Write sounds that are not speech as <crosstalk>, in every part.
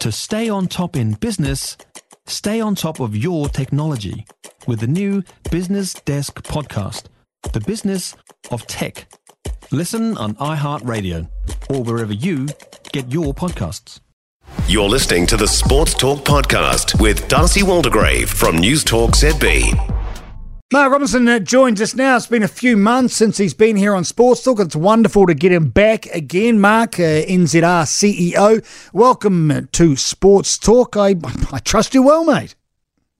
To stay on top in business, stay on top of your technology with the new Business Desk podcast, The Business of Tech. Listen on iHeartRadio or wherever you get your podcasts. You're listening to the Sports Talk Podcast with Darcy Waldegrave from News Talk ZB. Mark Robinson uh, joins us now. It's been a few months since he's been here on Sports Talk. It's wonderful to get him back again. Mark, uh, NZR CEO, welcome to Sports Talk. I, I trust you well, mate.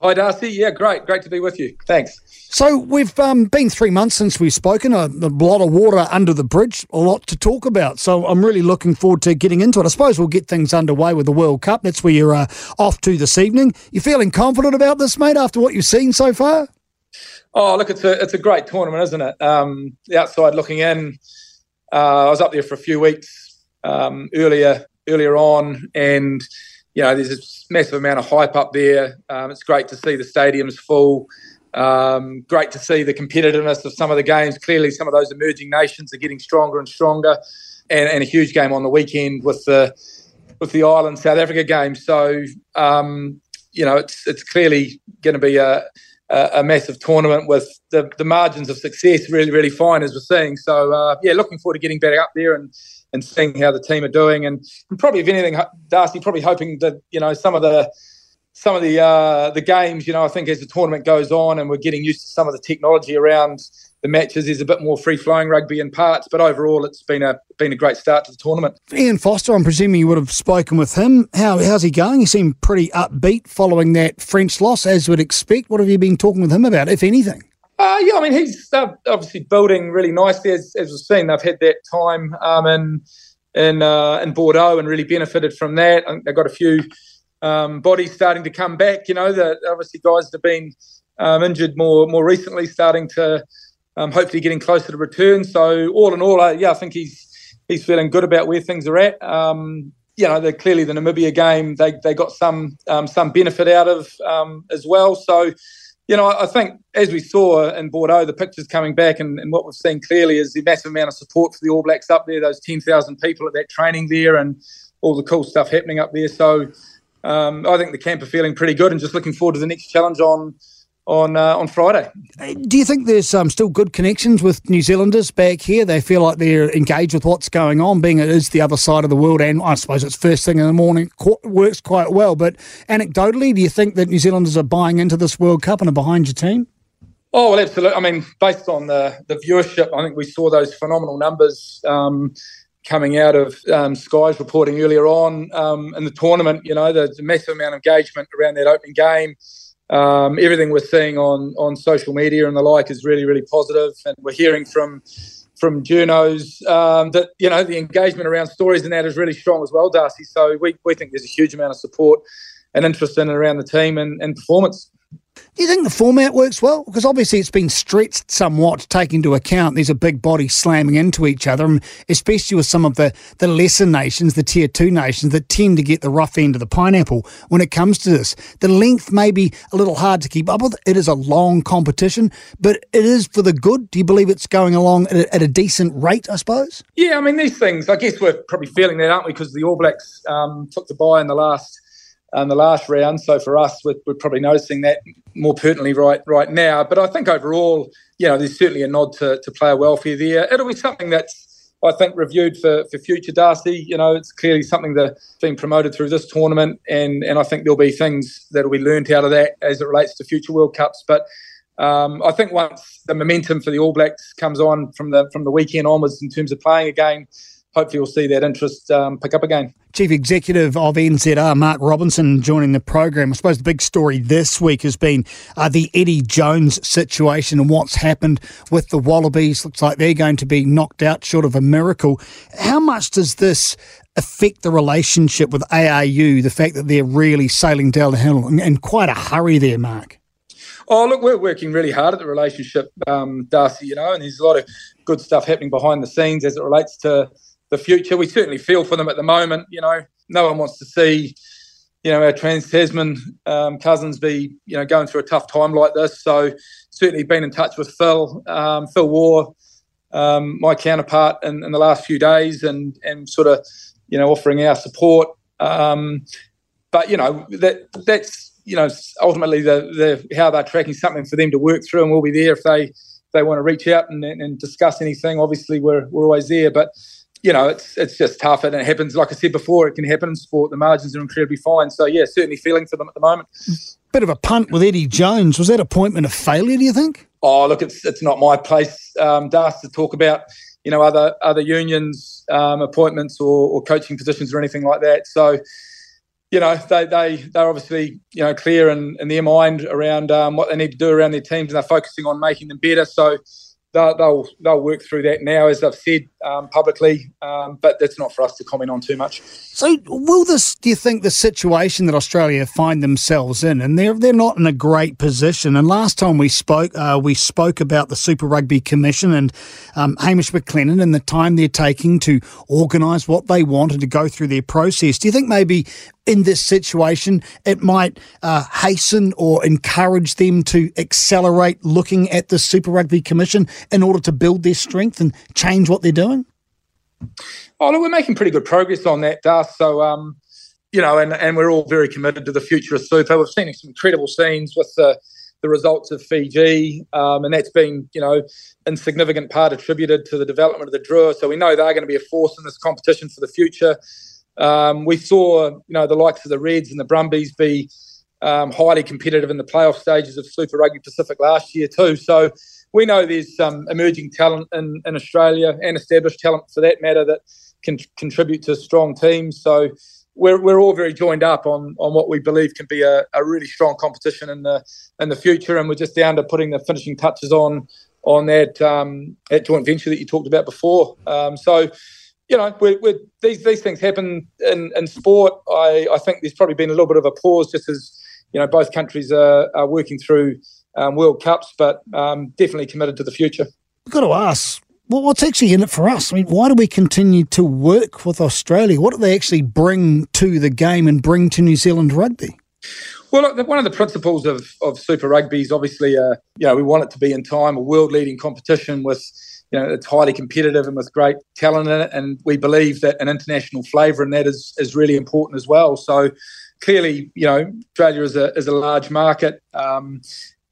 Hi, Darcy. Yeah, great. Great to be with you. Thanks. So, we've um, been three months since we've spoken, a, a, lot of water under the bridge, a lot to talk about. So, I'm really looking forward to getting into it. I suppose we'll get things underway with the World Cup. That's where you're uh, off to this evening. You feeling confident about this, mate, after what you've seen so far? Oh, look, it's a it's a great tournament, isn't it? Um, the outside looking in, uh, I was up there for a few weeks um, earlier earlier on, and you know, there's a massive amount of hype up there. Um, it's great to see the stadiums full. Um, great to see the competitiveness of some of the games. Clearly, some of those emerging nations are getting stronger and stronger, and, and a huge game on the weekend with the with the Ireland South Africa game. So, um, you know, it's it's clearly going to be a a, massive tournament with the, the margins of success really, really fine as we're seeing. So, uh, yeah, looking forward to getting back up there and, and seeing how the team are doing. And, and probably, if anything, Darcy, probably hoping that, you know, some of the some of the uh, the games, you know, I think as the tournament goes on and we're getting used to some of the technology around the matches. There's a bit more free flowing rugby in parts, but overall, it's been a been a great start to the tournament. Ian Foster, I'm presuming you would have spoken with him. How how's he going? He seemed pretty upbeat following that French loss, as would expect. What have you been talking with him about, if anything? Uh, yeah, I mean, he's uh, obviously building really nicely, as, as we've seen. They've had that time um, in in uh, in Bordeaux and really benefited from that. they've got a few um, bodies starting to come back. You know, the obviously guys that have been um, injured more more recently starting to um, hopefully getting closer to return. So all in all, uh, yeah, I think he's he's feeling good about where things are at. Um, you know, the, clearly the Namibia game they they got some um, some benefit out of um, as well. So. You know, I think as we saw in Bordeaux, the pictures coming back, and, and what we've seen clearly is the massive amount of support for the All Blacks up there. Those ten thousand people at that training there, and all the cool stuff happening up there. So, um, I think the camp are feeling pretty good, and just looking forward to the next challenge on on uh, on Friday. Do you think there's um, still good connections with New Zealanders back here? They feel like they're engaged with what's going on, being it is the other side of the world, and I suppose it's first thing in the morning. Works quite well, but anecdotally, do you think that New Zealanders are buying into this World Cup and are behind your team? Oh well, absolutely. I mean, based on the the viewership, I think we saw those phenomenal numbers. Um, coming out of um, Sky's reporting earlier on um, in the tournament, you know, the, the massive amount of engagement around that opening game um, everything we're seeing on on social media and the like is really really positive, and we're hearing from from journos um, that you know the engagement around stories and that is really strong as well, Darcy. So we, we think there's a huge amount of support and interest in and around the team and, and performance. Do you think the format works well? Because obviously it's been stretched somewhat, taking into account there's a big body slamming into each other, and especially with some of the, the lesser nations, the tier two nations that tend to get the rough end of the pineapple when it comes to this. The length may be a little hard to keep up with. It is a long competition, but it is for the good. Do you believe it's going along at a, at a decent rate, I suppose? Yeah, I mean, these things, I guess we're probably feeling that, aren't we? Because the All Blacks um, took the bye in the last um, the last round. So for us, we're, we're, probably noticing that more pertinently right right now. But I think overall, you know, there's certainly a nod to, to player welfare there. It'll be something that's I think reviewed for, for future Darcy. You know, it's clearly something that's been promoted through this tournament, and and I think there'll be things that'll be learned out of that as it relates to future World Cups. But um, I think once the momentum for the All Blacks comes on from the from the weekend onwards in terms of playing a game, hopefully we'll see that interest um, pick up again. Chief Executive of NZR, Mark Robinson, joining the program. I suppose the big story this week has been uh, the Eddie Jones situation and what's happened with the Wallabies. Looks like they're going to be knocked out short of a miracle. How much does this affect the relationship with ARU, the fact that they're really sailing down the hill in quite a hurry there, Mark? Oh, look, we're working really hard at the relationship, um, Darcy, you know, and there's a lot of good stuff happening behind the scenes as it relates to the future. We certainly feel for them at the moment. You know, no one wants to see, you know, our trans Tasman um, cousins be, you know, going through a tough time like this. So certainly been in touch with Phil, um, Phil Waugh, um, my counterpart in, in, the last few days, and and sort of, you know, offering our support. Um, but you know that that's you know ultimately the the how they're tracking something for them to work through, and we'll be there if they they want to reach out and, and discuss anything. Obviously, we're we're always there, but you know, it's it's just tough, and it happens. Like I said before, it can happen in sport. The margins are incredibly fine. So yeah, certainly feeling for them at the moment. Bit of a punt with Eddie Jones. Was that appointment a failure? Do you think? Oh, look, it's it's not my place, um, Das, to talk about you know other other unions um, appointments or, or coaching positions or anything like that. So you know they they they're obviously you know clear in, in their mind around um, what they need to do around their teams, and they're focusing on making them better. So they'll, they'll, they'll work through that now, as I've said um, publicly, um, but that's not for us to comment on too much. So, will this? Do you think the situation that Australia find themselves in, and they're they're not in a great position? And last time we spoke, uh, we spoke about the Super Rugby Commission and um, Hamish McLennan and the time they're taking to organise what they want and to go through their process. Do you think maybe in this situation, it might uh, hasten or encourage them to accelerate looking at the Super Rugby Commission in order to build their strength and change what they're doing? Oh, look, we're making pretty good progress on that, Das. So, um, you know, and, and we're all very committed to the future of Super. We've seen some incredible scenes with the the results of Fiji, um, and that's been, you know, in significant part attributed to the development of the Drua. So we know they're going to be a force in this competition for the future. Um, we saw, you know, the likes of the Reds and the Brumbies be um, highly competitive in the playoff stages of Super Rugby Pacific last year too. So we know there's some emerging talent in, in Australia and established talent for that matter that can contribute to strong teams. So we're, we're all very joined up on, on what we believe can be a, a really strong competition in the in the future, and we're just down to putting the finishing touches on on that um, that joint venture that you talked about before. Um, so you know, we're, we're, these these things happen in, in sport. I, I think there's probably been a little bit of a pause just as you know both countries are, are working through um, World Cups, but um, definitely committed to the future. We've got to ask, well, what's actually in it for us? I mean, why do we continue to work with Australia? What do they actually bring to the game and bring to New Zealand rugby? Well, one of the principles of, of Super Rugby is obviously, uh, you know, we want it to be in time a world leading competition with you know, it's highly competitive and with great talent in it. And we believe that an international flavour in that is, is really important as well. So clearly, you know, Australia is a, is a large market um,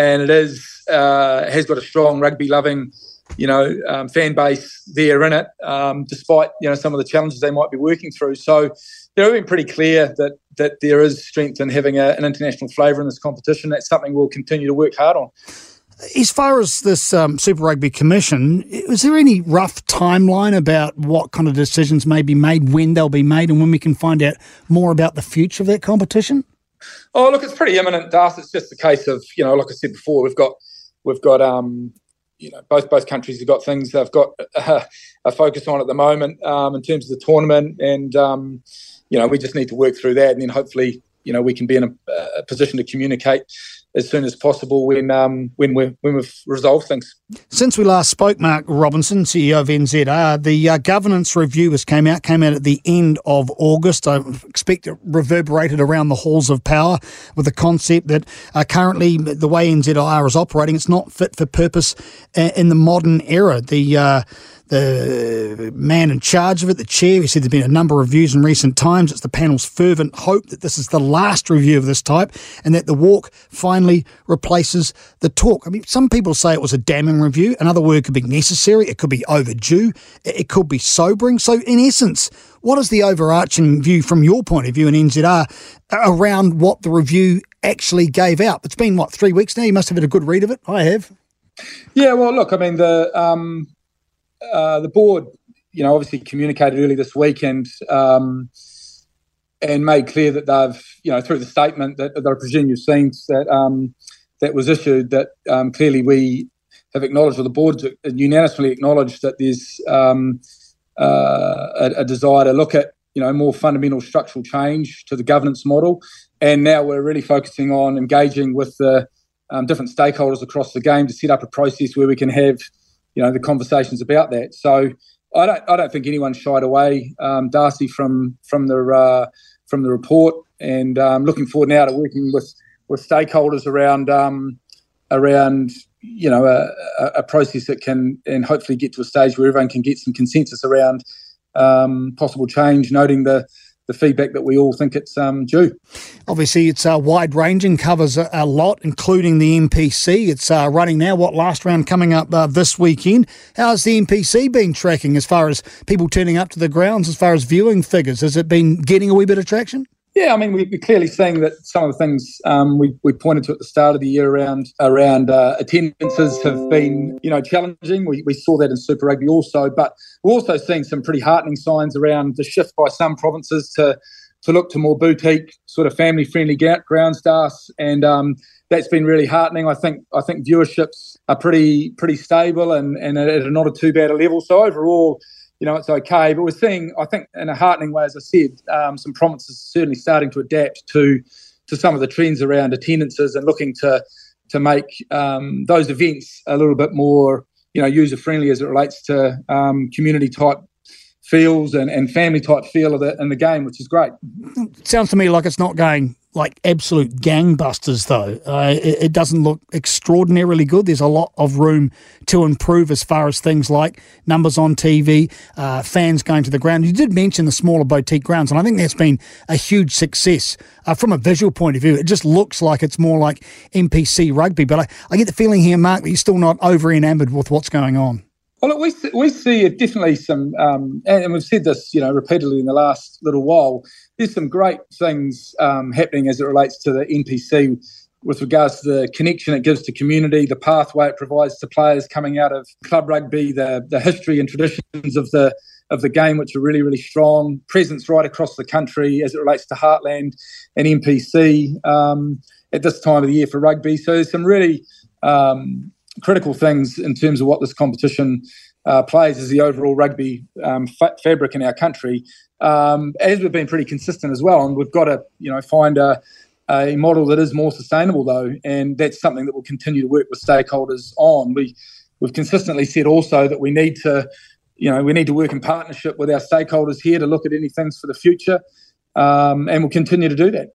and it is uh, has got a strong rugby loving, you know, um, fan base there in it, um, despite, you know, some of the challenges they might be working through. So, we've been pretty clear that that there is strength in having a, an international flavour in this competition. That's something we'll continue to work hard on. As far as this um, Super Rugby Commission, is there any rough timeline about what kind of decisions may be made, when they'll be made, and when we can find out more about the future of that competition? Oh, look, it's pretty imminent, Das. It's just a case of you know, like I said before, we've got we've got um, you know both both countries have got things they've got <laughs> a focus on at the moment um, in terms of the tournament, and um, you know we just need to work through that, and then hopefully you know we can be in a, a position to communicate as soon as possible when um, when we when we've resolved things. Since we last spoke, Mark Robinson, CEO of NZR, the uh, governance review has came out came out at the end of August. I expect it reverberated around the halls of power with the concept that uh, currently the way NZR is operating, it's not fit for purpose uh, in the modern era. The uh, the man in charge of it, the chair, he said there's been a number of reviews in recent times. It's the panel's fervent hope that this is the last review of this type and that the walk finally replaces the talk. I mean, some people say it was a damning review. Another word could be necessary. It could be overdue. It could be sobering. So, in essence, what is the overarching view from your point of view in NZR around what the review actually gave out? It's been, what, three weeks now? You must have had a good read of it. I have. Yeah, well, look, I mean, the um, uh, the board, you know, obviously communicated early this week and um, and made clear that they've, you know, through the statement that, that I presume you've seen that um, that was issued, that um, clearly we have acknowledged, or the board unanimously acknowledged that there's um, uh, a, a desire to look at, you know, more fundamental structural change to the governance model, and now we're really focusing on engaging with the um, different stakeholders across the game to set up a process where we can have you know the conversations about that. So I don't I don't think anyone shied away, um, Darcy, from from the uh, from the report, and um, looking forward now to working with with stakeholders around um, around you know a, a, process that can and hopefully get to a stage where everyone can get some consensus around um, possible change. Noting the the feedback that we all think it's um, due. Obviously, it's uh, wide ranging, covers a, a, lot, including the NPC. It's uh, running now. What last round coming up uh, this weekend? How's the NPC been tracking as far as people turning up to the grounds, as far as viewing figures? Has it been getting a wee bit of traction? Yeah, I mean, we, are clearly seeing that some of the things um, we, we pointed to at the start of the year around around uh, attendances have been, you know, challenging. We, we saw that in Super Rugby also, but we're also seeing some pretty heartening signs around the shift by some provinces to to look to more boutique, sort of family friendly ground staffs, and um, that's been really heartening. I think I think viewerships are pretty pretty stable and and at a not a too bad a level. So overall you know, it's okay. But we're seeing, I think, in a heartening way, as I said, um, some provinces certainly starting to adapt to to some of the trends around attendances and looking to to make um, those events a little bit more, you know, user friendly as it relates to um, community type feels and, and family type feel of the in the game, which is great. Sounds to me like it's not going like absolute gangbusters, though. Uh, it, it, doesn't look extraordinarily good. There's a lot of room to improve as far as things like numbers on TV, uh, fans going to the ground. You did mention the smaller boutique grounds, and I think that's been a huge success uh, from a visual point of view. It just looks like it's more like NPC rugby, but I, I get the feeling here, Mark, that you're still not over enamoured with what's going on. Well, we we see definitely some, um, and we've said this, you know, repeatedly in the last little while. There's some great things um, happening as it relates to the NPC with regards to the connection it gives to community, the pathway it provides to players coming out of club rugby, the the history and traditions of the of the game, which are really really strong. Presence right across the country as it relates to Heartland and NPC um, at this time of the year for rugby. So there's some really um, critical things in terms of what this competition uh, plays as the overall rugby um, fa- fabric in our country. Um, as we've been pretty consistent as well, and we've got to you know find a, a model that is more sustainable though, and that's something that we'll continue to work with stakeholders on. We we've consistently said also that we need to you know we need to work in partnership with our stakeholders here to look at any things for the future, um, and we'll continue to do that.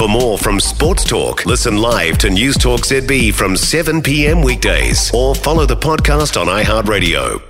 For more from Sports Talk, listen live to News Talk ZB from 7 p.m. weekdays or follow the podcast on iHeartRadio.